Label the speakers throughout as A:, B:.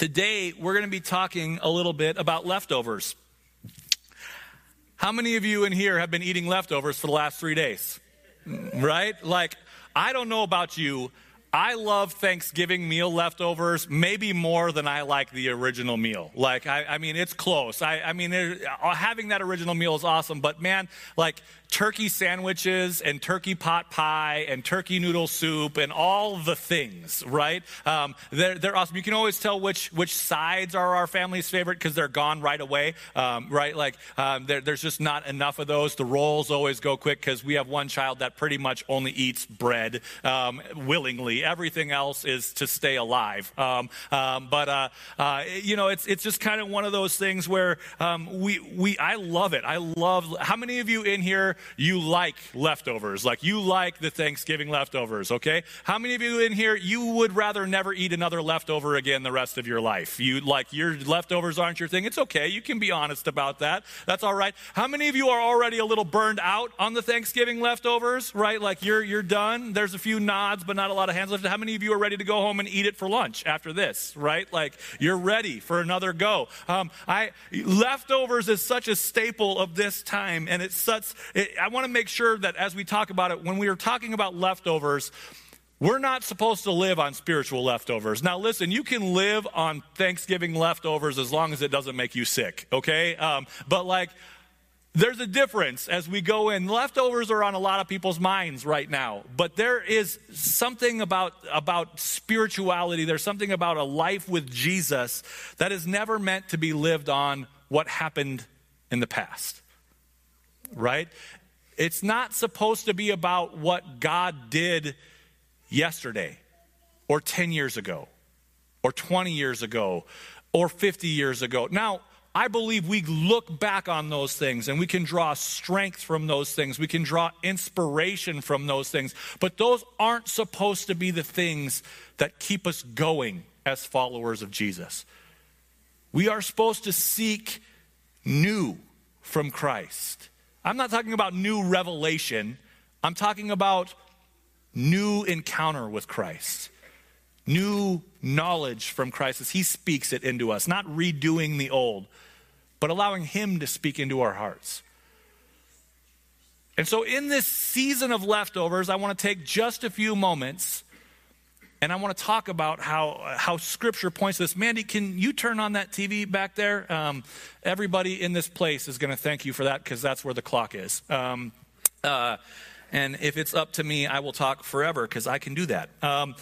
A: Today, we're going to be talking a little bit about leftovers. How many of you in here have been eating leftovers for the last three days? Right? Like, I don't know about you. I love Thanksgiving meal leftovers, maybe more than I like the original meal. Like, I, I mean, it's close. I, I mean, uh, having that original meal is awesome, but man, like, turkey sandwiches and turkey pot pie and turkey noodle soup and all the things, right? Um, they're, they're awesome. You can always tell which, which sides are our family's favorite because they're gone right away, um, right? Like, um, there, there's just not enough of those. The rolls always go quick because we have one child that pretty much only eats bread um, willingly. Everything else is to stay alive. Um, but, uh, uh, you know, it's, it's just kind of one of those things where we, we, I love it. I love, how many of you in here you like leftovers, like you like the Thanksgiving leftovers, okay? How many of you in here, you would rather never eat another leftover again the rest of your life? You like your leftovers aren't your thing. It's okay. You can be honest about that. That's all right. How many of you are already a little burned out on the Thanksgiving leftovers, right? Like you're, you're done. There's a few nods, but not a lot of hands lifted. How many of you are ready to go home and eat it for lunch after this, right? Like you're ready for another go. Um, I, leftovers is such a staple of this time and it's such, it, I want to make sure that as we talk about it, when we are talking about leftovers, we're not supposed to live on spiritual leftovers. Now, listen, you can live on Thanksgiving leftovers as long as it doesn't make you sick, okay? Um, but like, there's a difference as we go in. Leftovers are on a lot of people's minds right now, but there is something about, about spirituality. There's something about a life with Jesus that is never meant to be lived on what happened in the past, right? It's not supposed to be about what God did yesterday or 10 years ago or 20 years ago or 50 years ago. Now, I believe we look back on those things and we can draw strength from those things. We can draw inspiration from those things. But those aren't supposed to be the things that keep us going as followers of Jesus. We are supposed to seek new from Christ. I'm not talking about new revelation. I'm talking about new encounter with Christ, new knowledge from Christ as He speaks it into us, not redoing the old, but allowing Him to speak into our hearts. And so, in this season of leftovers, I want to take just a few moments and I want to talk about how, how Scripture points to this. Mandy, can you turn on that TV back there? Um, everybody in this place is going to thank you for that because that's where the clock is. Um, uh, and if it's up to me, I will talk forever because I can do that. Um,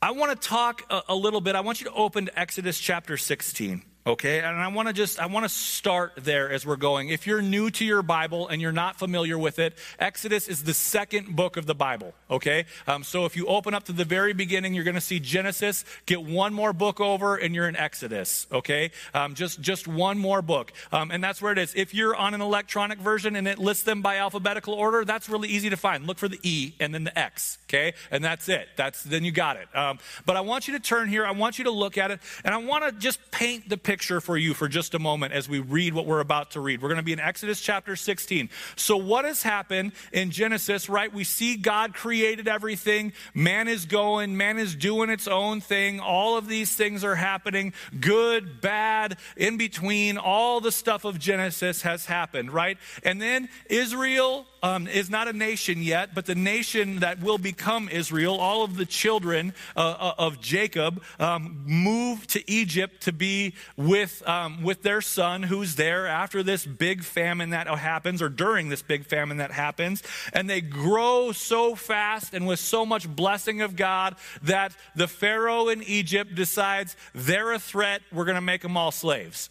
A: I want to talk a, a little bit. I want you to open to Exodus chapter 16. Okay, and I want to just I want to start there as we're going. If you're new to your Bible and you're not familiar with it, Exodus is the second book of the Bible. Okay, um, so if you open up to the very beginning, you're going to see Genesis. Get one more book over, and you're in Exodus. Okay, um, just just one more book, um, and that's where it is. If you're on an electronic version and it lists them by alphabetical order, that's really easy to find. Look for the E and then the X. Okay, and that's it. That's then you got it. Um, but I want you to turn here. I want you to look at it, and I want to just paint the picture for you for just a moment as we read what we're about to read. We're going to be in Exodus chapter 16. So, what has happened in Genesis, right? We see God created everything. Man is going, man is doing its own thing. All of these things are happening good, bad, in between. All the stuff of Genesis has happened, right? And then Israel um, is not a nation yet, but the nation that will become Israel, all of the children uh, uh of Jacob, um, move to Egypt to be with, um, with their son who's there after this big famine that happens, or during this big famine that happens. And they grow so fast and with so much blessing of God that the Pharaoh in Egypt decides they're a threat, we're going to make them all slaves.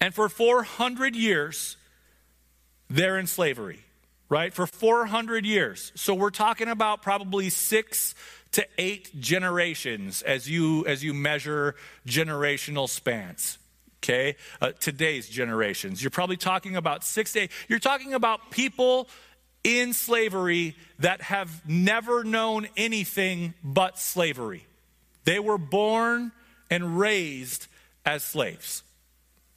A: And for 400 years, they're in slavery, right? For 400 years. So we're talking about probably six to eight generations as you as you measure generational spans okay uh, today's generations you're probably talking about six to eight you're talking about people in slavery that have never known anything but slavery they were born and raised as slaves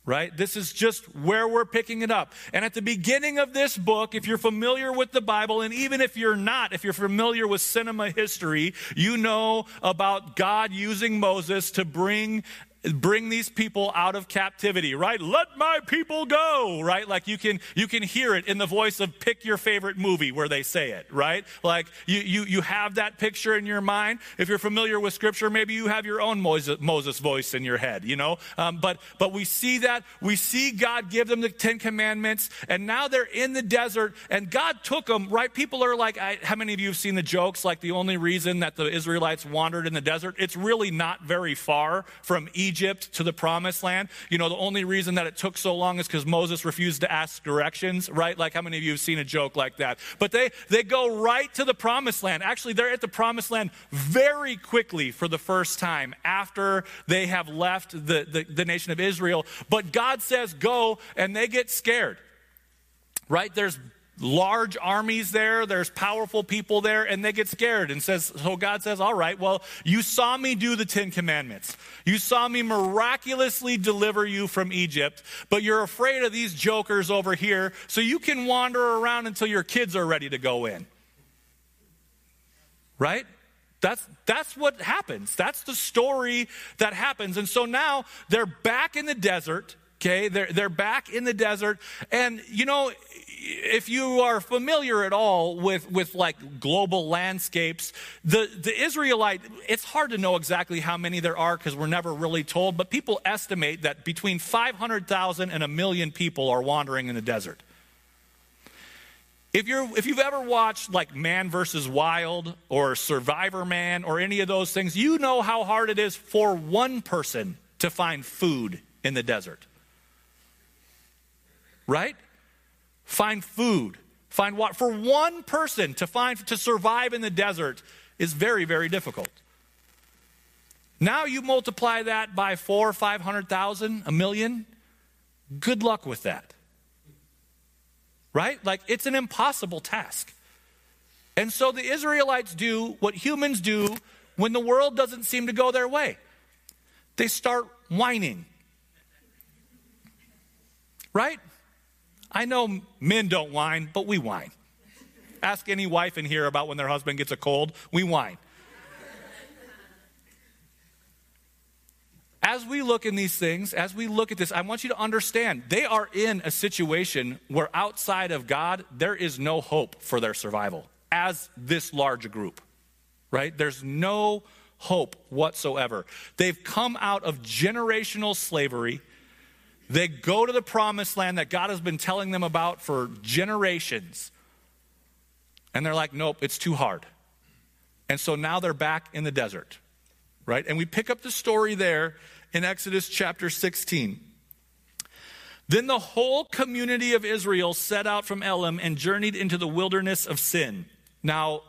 A: right? This is just where we're picking it up. And at the beginning of this book, if you're familiar with the Bible, and even if you're not, if you're familiar with cinema history, you know about God using Moses to bring bring these people out of captivity right? Let my people go right? Like you can you can hear it in the voice of pick your favorite movie where they say it right? Like you you, you have that picture in your mind. If you're familiar with scripture maybe you have your own moses, moses voice in your head you know? Um, but but we see that. We see god give them the ten commandments and now they're in the desert and god took them right? People are like I, how many of you have seen the jokes like the only reason that the israelites wandered in the desert? It's really not very far from egypt Egypt to the promised land. You know, the only reason that it took so long is because Moses refused to ask directions, right? Like, how many of you have seen a joke like that? But they, they go right to the promised land. Actually, they're at the promised land very quickly for the first time after they have left the, the, the nation of Israel. But God says, go, and they get scared right? There's large armies there there's powerful people there and they get scared and says so god says all right well you saw me do the 10 commandments. You saw me miraculously deliver you from egypt but you're afraid of these jokers over here so you can wander around until your kids are ready to go in. Right? That's that's what happens. That's the story that happens. And so now they're back in the desert okay? They're, they're back in the desert. And you know if you are familiar at all with, with like global landscapes, the, the Israelite, it's hard to know exactly how many there are because we're never really told, but people estimate that between 500,000 and a million people are wandering in the desert. If, you're, if you've ever watched like Man versus Wild or Survivor Man or any of those things, you know how hard it is for one person to find food in the desert. Right? Find food, find water. For one person to find to survive in the desert is very, very difficult. Now you multiply that by four, five hundred thousand, a million. Good luck with that. Right? Like it's an impossible task. And so the Israelites do what humans do when the world doesn't seem to go their way. They start whining. Right? I know men don't whine, but we whine. Ask any wife in here about when their husband gets a cold. We whine. As we look in these things, as we look at this, I want you to understand they are in a situation where outside of God, there is no hope for their survival as this large group, right? There's no hope whatsoever. They've come out of generational slavery they go to the promised land that God has been telling them about for generations. And they're like, nope, it's too hard. And so now they're back in the desert, right? And we pick up the story there in Exodus chapter 16. Then the whole community of Israel set out from Elim and journeyed into the wilderness of Sin. Now,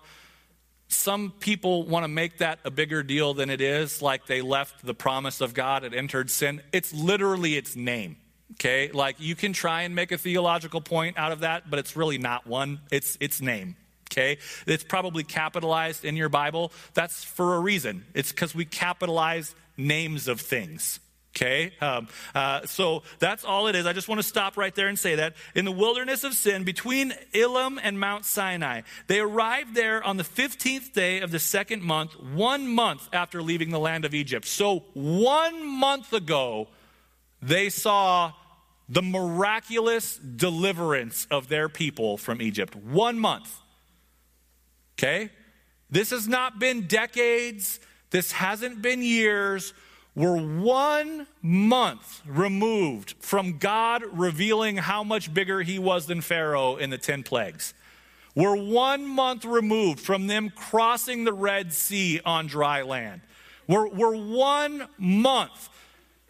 A: some people want to make that a bigger deal than it is, like they left the promise of God and entered sin. It's literally its name. Okay? Like you can try and make a theological point out of that, but it's really not one. It's its name. Okay? It's probably capitalized in your Bible. That's for a reason. It's because we capitalize names of things. Okay? Um, uh, so that's all it is. I just want to stop right there and say that. In the wilderness of sin, between Elim and Mount Sinai, they arrived there on the 15th day of the second month, one month after leaving the land of Egypt. So one month ago, they saw the miraculous deliverance of their people from Egypt. One month. Okay? This has not been decades, this hasn't been years we're one month removed from God revealing how much bigger he was than Pharaoh in the 10 plagues. We're one month removed from them crossing the Red Sea on dry land. We're, we're one month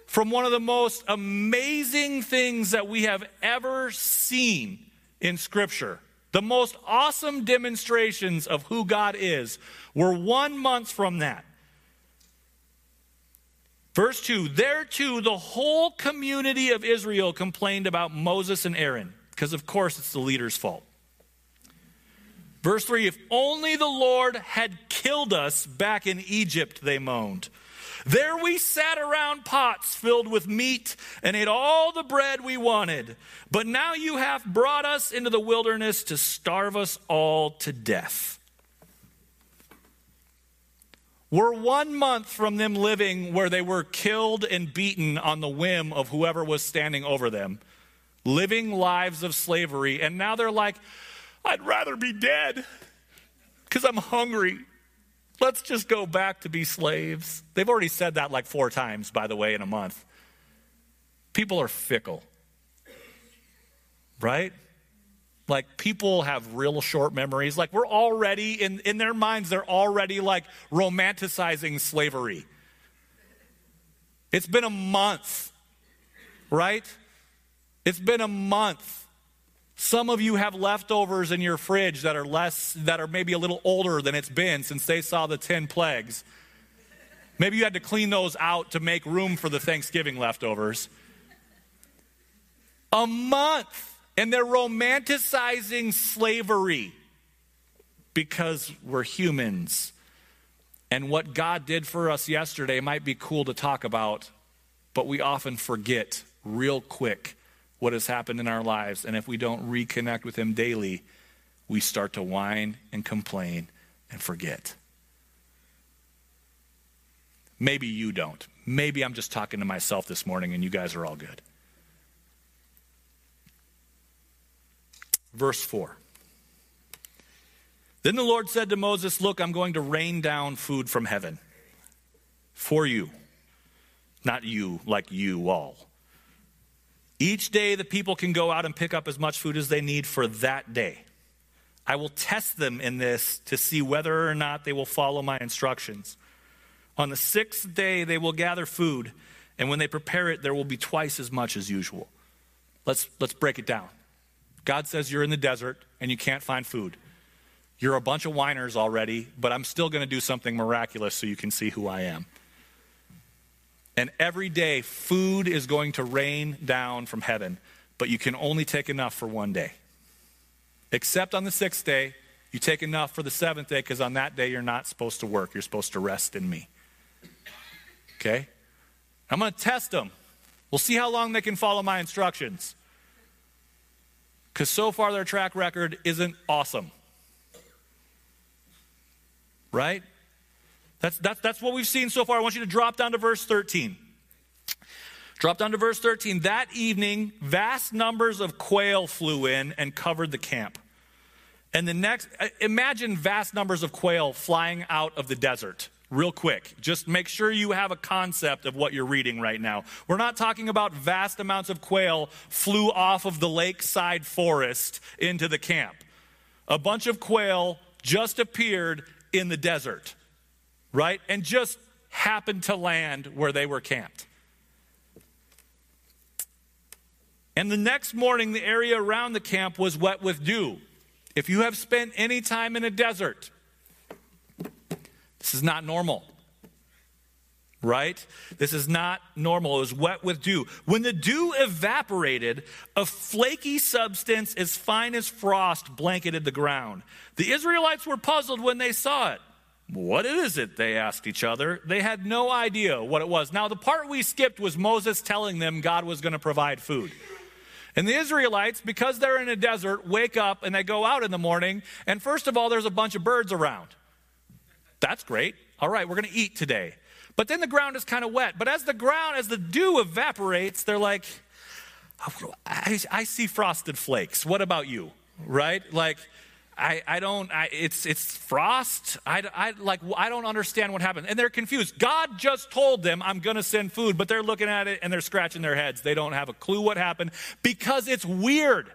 A: from one of the most amazing things that we have ever seen in Scripture. The most awesome demonstrations of who God is. We're one month from that. Verse 2 There too, the whole community of Israel complained about Moses and Aaron, because of course it's the leader's fault. Verse 3 If only the Lord had killed us back in Egypt, they moaned. There we sat around pots filled with meat and ate all the bread we wanted. But now you have brought us into the wilderness to starve us all to death. We're one month from them living where they were killed and beaten on the whim of whoever was standing over them, living lives of slavery. And now they're like, I'd rather be dead because I'm hungry. Let's just go back to be slaves. They've already said that like four times, by the way, in a month. People are fickle, right? Like people have real short memories. Like we're already, in, in their minds, they're already like romanticizing slavery. It's been a month, right? It's been a month. Some of you have leftovers in your fridge that are less, that are maybe a little older than it's been since they saw the 10 plagues. Maybe you had to clean those out to make room for the Thanksgiving leftovers. A month, and they're romanticizing slavery because we're humans. And what God did for us yesterday might be cool to talk about, but we often forget real quick what has happened in our lives. And if we don't reconnect with Him daily, we start to whine and complain and forget. Maybe you don't. Maybe I'm just talking to myself this morning and you guys are all good. Verse 4. Then the Lord said to Moses, Look, I'm going to rain down food from heaven for you. Not you, like you all each day, the people can go out and pick up as much food as they need for that day. I will test them in this to see whether or not they will follow my instructions. On the sixth day, they will gather food, and when they prepare it, there will be twice as much as usual. Let's, let's break it down. God says you're in the desert and you can't find food. You're a bunch of whiners already, but I'm still going to do something miraculous so you can see who I am. And every day, food is going to rain down from heaven, but you can only take enough for one day. Except on the sixth day, you take enough for the seventh day because on that day you're not supposed to work. You're supposed to rest in me. Okay? I'm going to test them. We'll see how long they can follow my instructions. Because so far their track record isn't awesome. Right? That's, that's, that's what we've seen so far. I want you to drop down to verse 13. Drop down to verse 13. That evening, vast numbers of quail flew in and covered the camp. And the next, imagine vast numbers of quail flying out of the desert real quick. Just make sure you have a concept of what you're reading right now. We're not talking about vast amounts of quail flew off of the lakeside forest into the camp. A bunch of quail just appeared in the desert right? And just happened to land where they were camped. And the next morning, the area around the camp was wet with dew. If you have spent any time in a desert, this is not normal. Right? This is not normal. It was wet with dew. When the dew evaporated, a flaky substance as fine as frost blanketed the ground. The Israelites were puzzled when they saw it. What is it? They asked each other. They had no idea what it was. Now, the part we skipped was Moses telling them God was going to provide food. And the Israelites, because they're in a desert, wake up and they go out in the morning, and first of all, there's a bunch of birds around. That's great. All right, we're going to eat today. But then the ground is kind of wet. But as the ground, as the dew evaporates, they're like, I, I see frosted flakes. What about you? Right? Like, I, I don't, I, it's, it's frost. I, I, like, I don't understand what happened. And they're confused. God just told them, I'm going to send food, but they're looking at it and they're scratching their heads. They don't have a clue what happened because it's weird.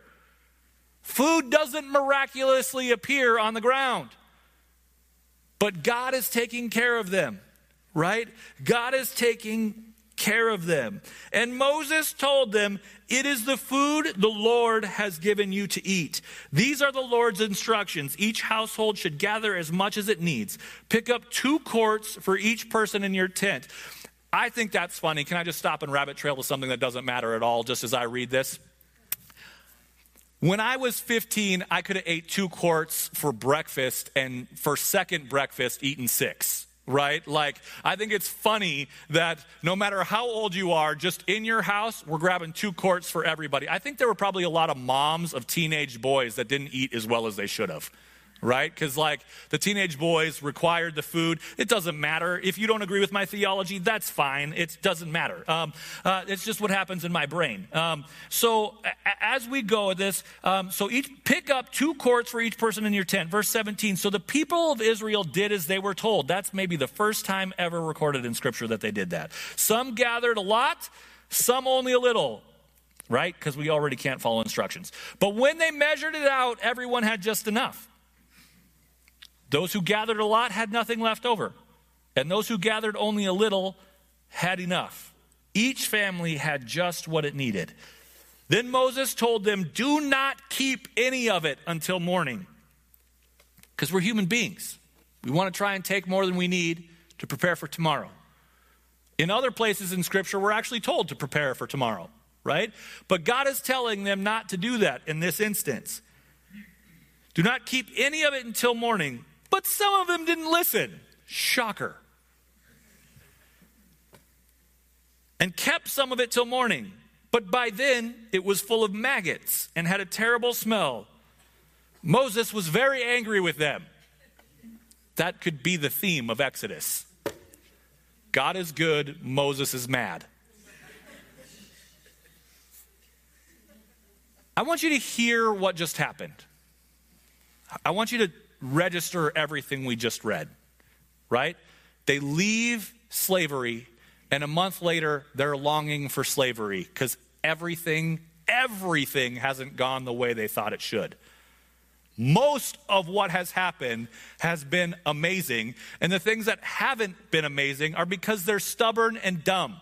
A: Food doesn't miraculously appear on the ground, but God is taking care of them, right? God is taking care of them. And Moses told them, It is the food the Lord has given you to eat. These are the Lord's instructions. Each household should gather as much as it needs. Pick up two quarts for each person in your tent. I think that's funny. Can I just stop and rabbit trail to something that doesn't matter at all just as I read this? When I was 15, I could have ate two quarts for breakfast and for second breakfast eaten six right? Like, I think it's funny that no matter how old you are, just in your house, we're grabbing two quarts for everybody. I think there were probably a lot of moms of teenage boys that didn't eat as well as they should have right? Because, like, the teenage boys required the food. It doesn't matter. If you don't agree with my theology, that's fine. It doesn't matter. Um, uh, it's just what happens in my brain. Um, so, a- as we go at this, um, so each pick up two quarts for each person in your tent. Verse 17. So the people of Israel did as they were told. That's maybe the first time ever recorded in Scripture that they did that. Some gathered a lot, some only a little right? Because we already can't follow instructions. But when they measured it out, everyone had just enough. Those who gathered a lot had nothing left over, and those who gathered only a little had enough. Each family had just what it needed. Then Moses told them, Do not keep any of it until morning. Because we're human beings. We want to try and take more than we need to prepare for tomorrow. In other places in Scripture, we're actually told to prepare for tomorrow, right? But God is telling them not to do that in this instance. Do not keep any of it until morning. But some of them didn't listen. Shocker. And kept some of it till morning. But by then it was full of maggots and had a terrible smell. Moses was very angry with them. That could be the theme of Exodus. God is good, Moses is mad. I want you to hear what just happened. I want you to register everything we just read, right? They leave slavery, and a month later, they're longing for slavery because everything, everything hasn't gone the way they thought it should. Most of what has happened has been amazing, and the things that haven't been amazing are because they're stubborn and dumb.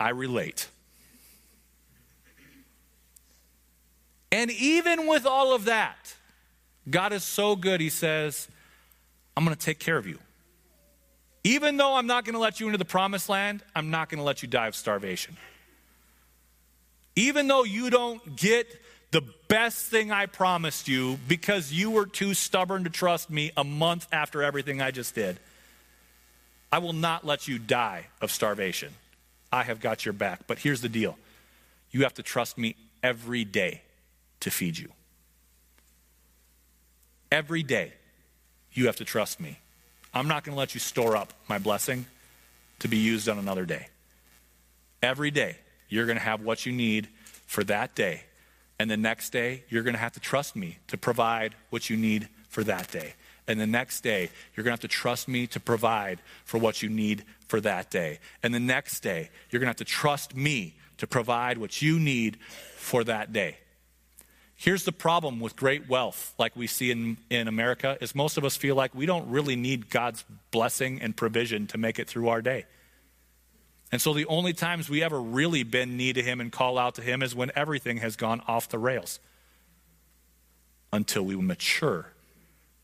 A: I relate. And even with all of that, God is so good, He says, I'm going to take care of you. Even though I'm not going to let you into the promised land, I'm not going to let you die of starvation. Even though you don't get the best thing I promised you because you were too stubborn to trust me a month after everything I just did, I will not let you die of starvation. I have got your back. But here's the deal you have to trust me every day to feed you. Every day, you have to trust me. I'm not going to let you store up my blessing to be used on another day. Every day, you're going to have what you need for that day. And the next day, you're going to have to trust me to provide what you need for that day. And the next day, you're going to have to trust me to provide for what you need for that day. And the next day, you're going to have to trust me to provide what you need for that day. Here's the problem with great wealth, like we see in, in America, is most of us feel like we don't really need God's blessing and provision to make it through our day. And so the only times we ever really bend knee to Him and call out to Him is when everything has gone off the rails until we mature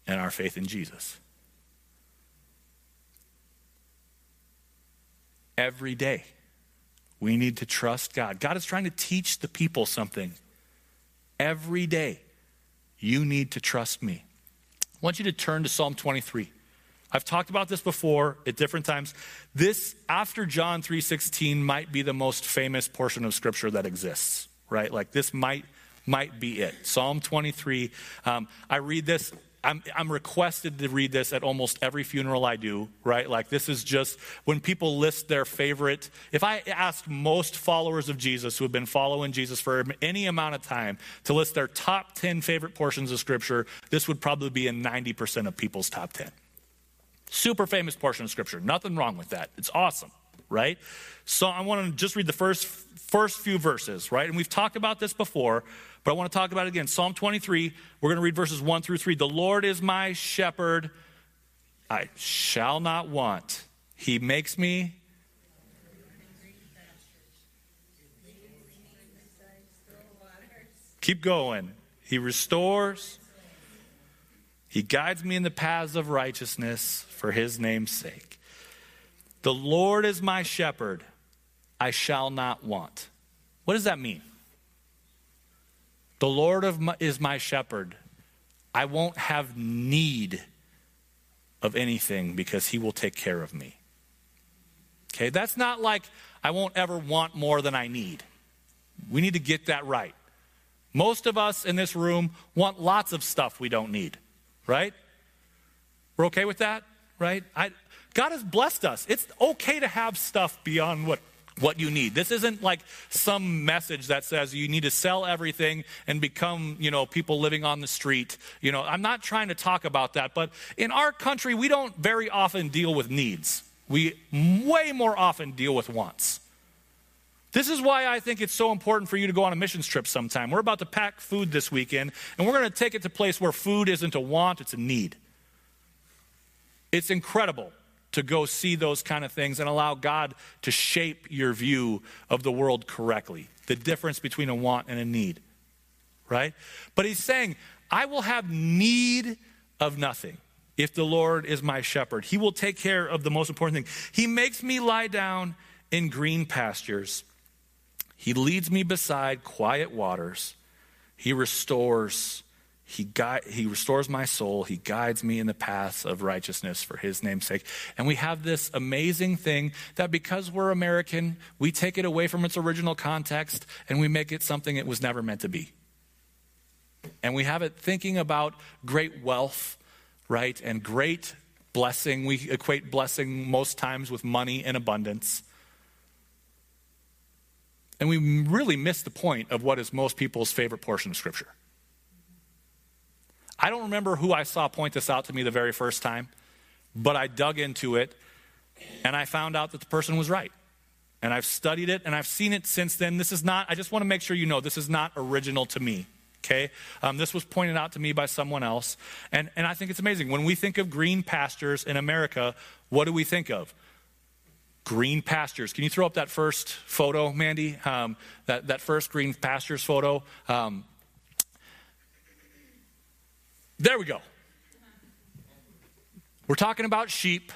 A: in our faith in Jesus. Every day, we need to trust God. God is trying to teach the people something every day, you need to trust me. I want you to turn to Psalm 23. I've talked about this before at different times. This after John 3:16 might be the most famous portion of scripture that exists, right? Like this might might be it. Psalm 23. Um, I read this I'm, I'm requested to read this at almost every funeral I do, right? Like, this is just when people list their favorite. If I ask most followers of Jesus who have been following Jesus for any amount of time to list their top 10 favorite portions of Scripture, this would probably be in 90% of people's top 10. Super famous portion of Scripture. Nothing wrong with that. It's awesome, right? So I want to just read the first, first few verses, right? And we've talked about this before, but I want to talk about it again. Psalm 23, we're going to read verses 1 through 3. The Lord is my shepherd, I shall not want. He makes me. Keep going. He restores. He guides me in the paths of righteousness for his name's sake. The Lord is my shepherd, I shall not want. What does that mean? The Lord my, is my shepherd. I won't have need of anything because he will take care of me. Okay, that's not like I won't ever want more than I need. We need to get that right. Most of us in this room want lots of stuff we don't need, right? We're okay with that, right? I, God has blessed us. It's okay to have stuff beyond what, what you need. This isn't like some message that says you need to sell everything and become, you know, people living on the street. You know, I'm not trying to talk about that, but in our country, we don't very often deal with needs. We way more often deal with wants. This is why I think it's so important for you to go on a missions trip sometime. We're about to pack food this weekend, and we're going to take it to a place where food isn't a want, it's a need. It's incredible to go see those kind of things and allow God to shape your view of the world correctly. The difference between a want and a need, right? But he's saying, I will have need of nothing if the Lord is my shepherd. He will take care of the most important thing. He makes me lie down in green pastures. He leads me beside quiet waters. He restores he, he restores my soul. He guides me in the paths of righteousness for his name's sake. And we have this amazing thing that because we're American, we take it away from its original context and we make it something it was never meant to be. And we have it thinking about great wealth, right? And great blessing. We equate blessing most times with money and abundance. And we really miss the point of what is most people's favorite portion of Scripture. I don't remember who I saw point this out to me the very first time, but I dug into it and I found out that the person was right. And I've studied it and I've seen it since then. This is not, I just want to make sure you know, this is not original to me. Okay? Um, this was pointed out to me by someone else. And, and I think it's amazing. When we think of green pastures in America, what do we think of? Green pastures. Can you throw up that first photo, Mandy? Um, that, that first green pastures photo. Um, there we go. We're talking about sheep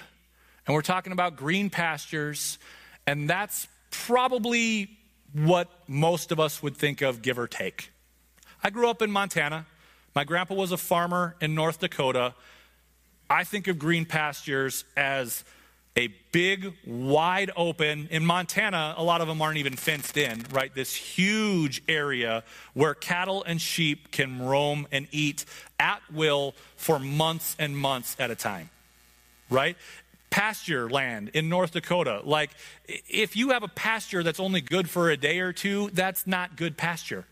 A: and we're talking about green pastures, and that's probably what most of us would think of, give or take. I grew up in Montana. My grandpa was a farmer in North Dakota. I think of green pastures as a big, wide open, in Montana, a lot of them aren't even fenced in, right? This huge area where cattle and sheep can roam and eat at will for months and months at a time, right? Pasture land in North Dakota. Like, if you have a pasture that's only good for a day or two, that's not good pasture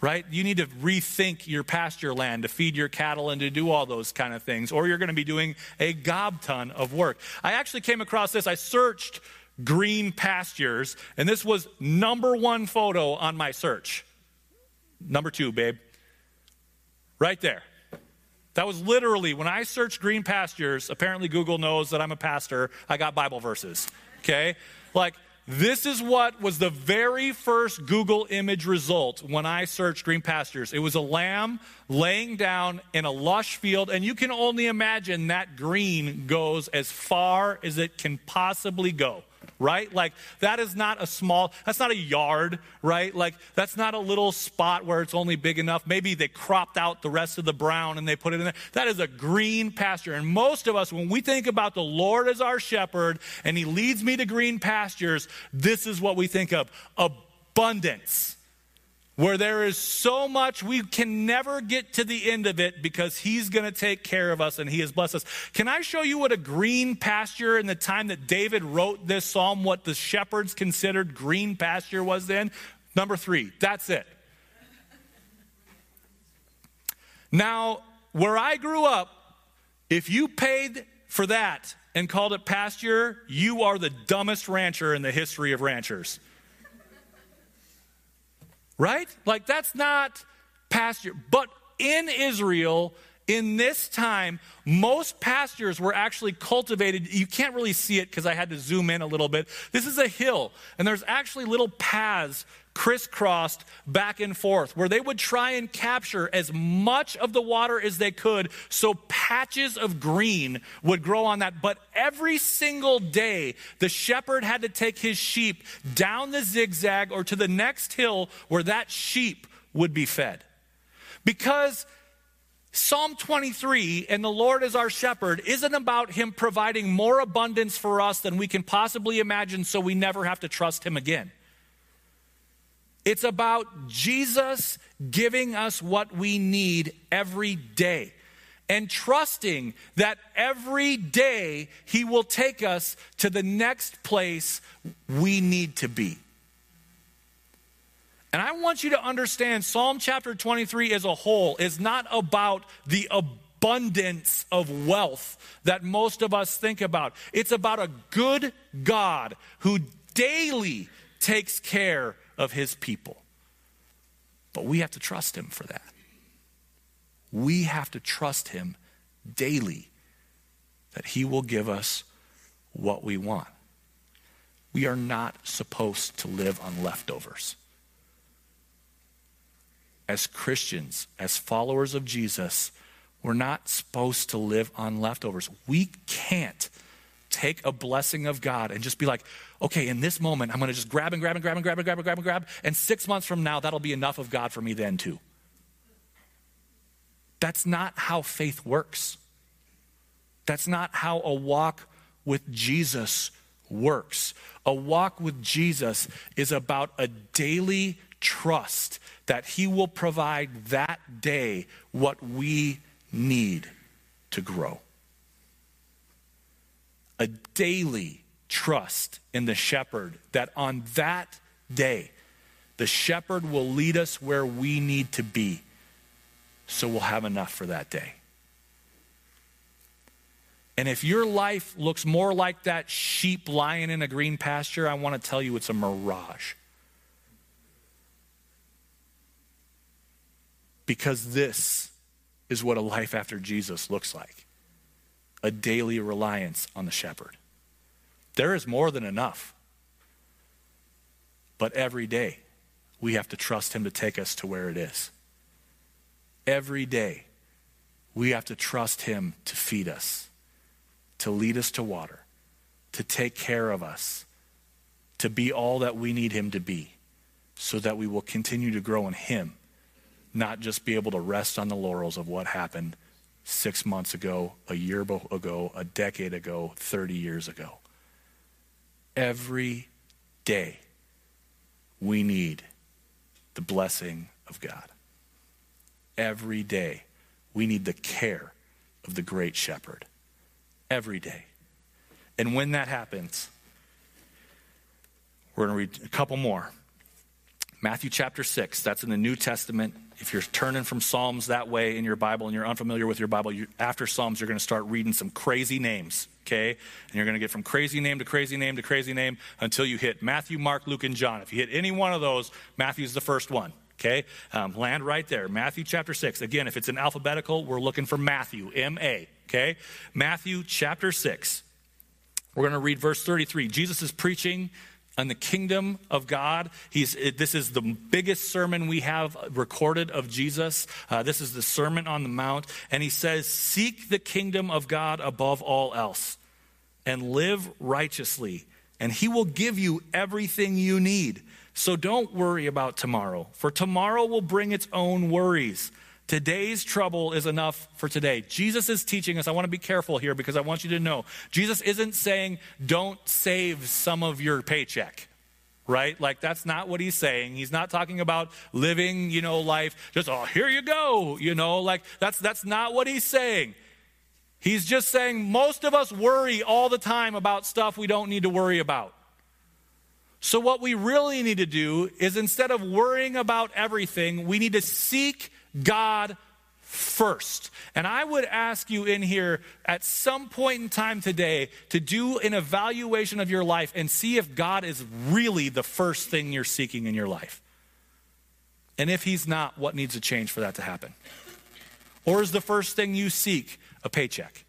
A: right? You need to rethink your pasture land to feed your cattle and to do all those kind of things, or you're going to be doing a gob ton of work. I actually came across this. I searched green pastures, and this was number one photo on my search. Number two, babe. Right there. That was literally when I searched green pastures. Apparently, Google knows that I'm a pastor. I got Bible verses. Okay? Like, this is what was the very first Google image result when I searched green pastures. It was a lamb laying down in a lush field, and you can only imagine that green goes as far as it can possibly go right? Like that is not a small, that's not a yard, right? Like that's not a little spot where it's only big enough. Maybe they cropped out the rest of the brown and they put it in there. That is a green pasture. And most of us, when we think about the Lord as our shepherd and he leads me to green pastures, this is what we think of abundance where there is so much we can never get to the end of it because he's going to take care of us and he has blessed us. Can I show you what a green pasture in the time that David wrote this psalm, what the shepherds considered green pasture was then? Number three, that's it. Now, where I grew up, if you paid for that and called it pasture, you are the dumbest rancher in the history of ranchers. Right? Like that's not pasture. But in Israel, in this time, most pastures were actually cultivated. You can't really see it because I had to zoom in a little bit. This is a hill, and there's actually little paths crisscrossed back and forth, where they would try and capture as much of the water as they could so patches of green would grow on that. But every single day, the shepherd had to take his sheep down the zigzag or to the next hill where that sheep would be fed. Because Psalm 23 and the Lord is our shepherd isn't about him providing more abundance for us than we can possibly imagine so we never have to trust him again. It's about Jesus giving us what we need every day and trusting that every day He will take us to the next place we need to be. Want you to understand Psalm chapter 23 as a whole is not about the abundance of wealth that most of us think about. It's about a good God who daily takes care of his people. But we have to trust him for that. We have to trust him daily that he will give us what we want. We are not supposed to live on leftovers. As Christians, as followers of Jesus, we're not supposed to live on leftovers. We can't take a blessing of God and just be like, okay, in this moment, I'm going to just grab and grab and grab and grab and grab and grab and grab. And six months from now, that'll be enough of God for me then, too. That's not how faith works. That's not how a walk with Jesus works. A walk with Jesus is about a daily trust that He will provide that day what we need to grow. A daily trust in the shepherd that on that day, the shepherd will lead us where we need to be so we'll have enough for that day. And if your life looks more like that sheep lying in a green pasture, I want to tell you it's a mirage. Because this is what a life after Jesus looks like a daily reliance on the shepherd. There is more than enough. But every day, we have to trust him to take us to where it is. Every day, we have to trust Him to feed us, to lead us to water, to take care of us, to be all that we need Him to be, so that we will continue to grow in Him, not just be able to rest on the laurels of what happened six months ago, a year ago, a decade ago, 30 years ago. Every day, we need the blessing of God every day. We need the care of the great shepherd every day. And when that happens, we're going to read a couple more. Matthew chapter 6, that's in the New Testament. If you're turning from Psalms that way in your Bible and you're unfamiliar with your Bible, you, after Psalms, you're going to start reading some crazy names, okay? And you're going to get from crazy name to crazy name to crazy name until you hit Matthew, Mark, Luke, and John. If you hit any one of those, Matthew's the first one, Okay? Um, land right there. Matthew chapter 6. Again, if it's in alphabetical, we're looking for Matthew, M A. Okay? Matthew chapter 6. We're going to read verse 33. Jesus is preaching on the kingdom of God. He's, this is the biggest sermon we have recorded of Jesus. Uh, this is the Sermon on the Mount. And he says, Seek the kingdom of God above all else and live righteously, and he will give you everything you need. So don't worry about tomorrow, for tomorrow will bring its own worries. Today's trouble is enough for today. Jesus is teaching us. I want to be careful here because I want you to know Jesus isn't saying don't save some of your paycheck, right? Like that's not what he's saying. He's not talking about living, you know, life just oh, here you go, you know, like that's that's not what he's saying. He's just saying most of us worry all the time about stuff we don't need to worry about. So, what we really need to do is instead of worrying about everything, we need to seek God first. And I would ask you in here at some point in time today to do an evaluation of your life and see if God is really the first thing you're seeking in your life. And if He's not, what needs to change for that to happen? Or is the first thing you seek a paycheck?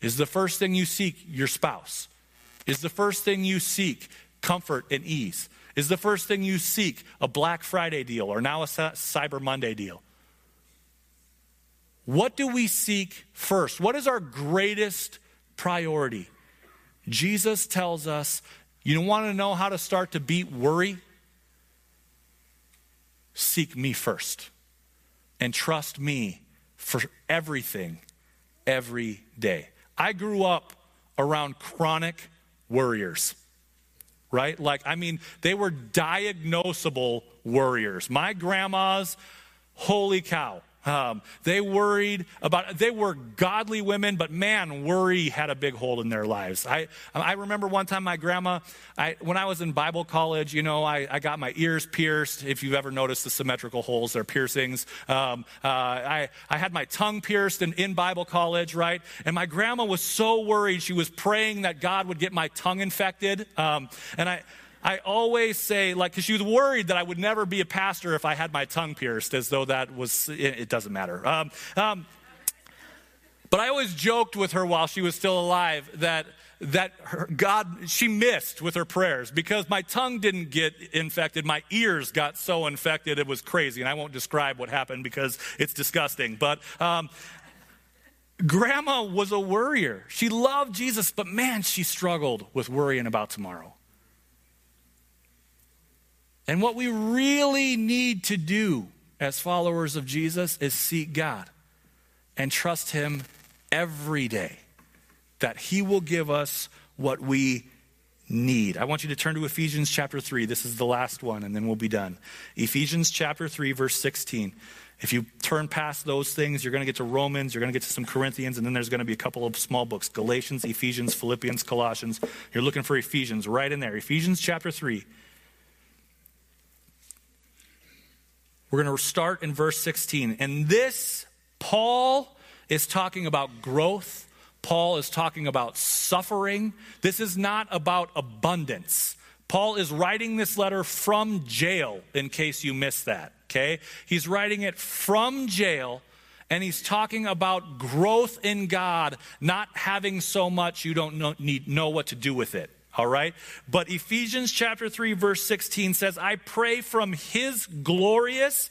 A: Is the first thing you seek your spouse? Is the first thing you seek comfort and ease? Is the first thing you seek a Black Friday deal or now a Cyber Monday deal? What do we seek first? What is our greatest priority? Jesus tells us you want to know how to start to beat worry? Seek me first and trust me for everything every day. I grew up around chronic worriers, right? Like, I mean, they were diagnosable worriers. My grandma's, holy cow, um, they worried about, they were godly women, but man, worry had a big hold in their lives. I, I remember one time my grandma, I, when I was in Bible college, you know, I, I got my ears pierced. If you've ever noticed the symmetrical holes, they're piercings. Um, uh, I, I had my tongue pierced in, in Bible college, right? And my grandma was so worried. She was praying that God would get my tongue infected. Um, and I, I always say, like, because she was worried that I would never be a pastor if I had my tongue pierced, as though that was, it, it doesn't matter. Um, um, but I always joked with her while she was still alive that that her, God she missed with her prayers because my tongue didn't get infected, my ears got so infected it was crazy, and I won't describe what happened because it's disgusting. But um, Grandma was a worrier. She loved Jesus, but man, she struggled with worrying about tomorrow. And what we really need to do as followers of Jesus is seek God and trust Him every day that He will give us what we need. I want you to turn to Ephesians chapter 3. This is the last one, and then we'll be done. Ephesians chapter 3, verse 16. If you turn past those things, you're going to get to Romans, you're going to get to some Corinthians, and then there's going to be a couple of small books Galatians, Ephesians, Philippians, Colossians. You're looking for Ephesians right in there. Ephesians chapter 3. We're going to start in verse 16. And this, Paul is talking about growth. Paul is talking about suffering. This is not about abundance. Paul is writing this letter from jail, in case you missed that, okay? He's writing it from jail, and he's talking about growth in God, not having so much you don't know, need, know what to do with it all right? But Ephesians chapter 3 verse 16 says, "I pray from his glorious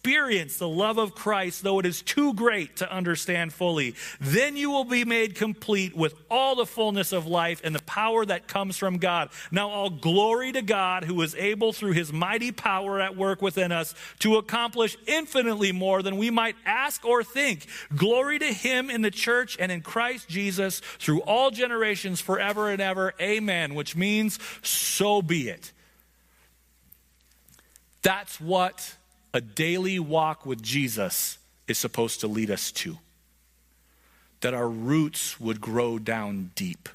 A: the love of Christ, though it is too great to understand fully. Then you will be made complete with all the fullness of life and the power that comes from God. Now, all glory to God who is able through his mighty power at work within us to accomplish infinitely more than we might ask or think. Glory to him in the church and in Christ Jesus through all generations forever and ever. Amen, which means so be it. That's what a daily walk with Jesus is supposed to lead us to that our roots would grow down deep,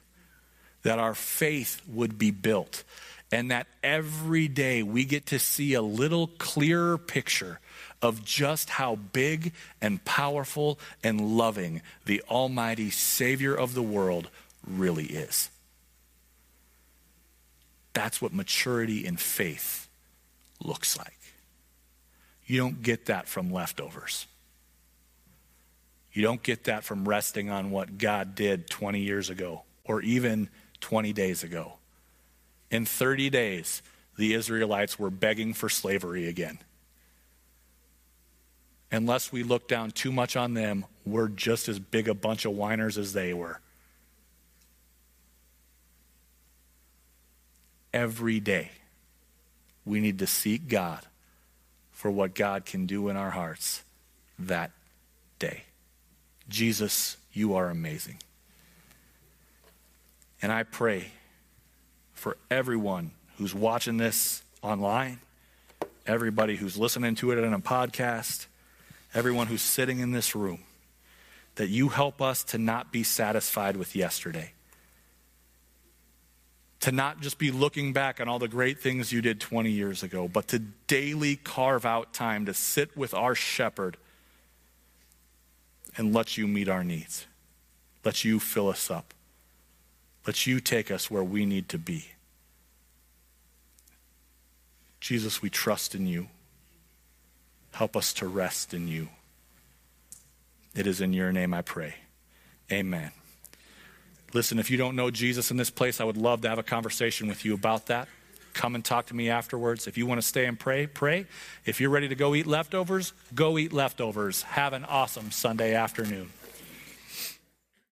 A: that our faith would be built, and that every day we get to see a little clearer picture of just how big and powerful and loving the Almighty Savior of the world really is. That's what maturity in faith looks like. You don't get that from leftovers. You don't get that from resting on what God did 20 years ago or even 20 days ago. In 30 days, the Israelites were begging for slavery again. Unless we look down too much on them, we're just as big a bunch of whiners as they were. Every day, we need to seek God for what God can do in our hearts that day. Jesus, you are amazing. And I pray for everyone who's watching this online, everybody who's listening to it on a podcast, everyone who's sitting in this room, that you help us to not be satisfied with yesterday. To not just be looking back on all the great things you did 20 years ago, but to daily carve out time to sit with our shepherd and let you meet our needs. Let you fill us up. Let you take us where we need to be. Jesus, we trust in you. Help us to rest in you. It is in your name I pray. Amen. Listen, if you don't know Jesus in this place, I would love to have a conversation with you about that. Come and talk to me afterwards. If you want to stay and pray, pray. If you're ready to go eat leftovers, go eat leftovers. Have an awesome Sunday afternoon.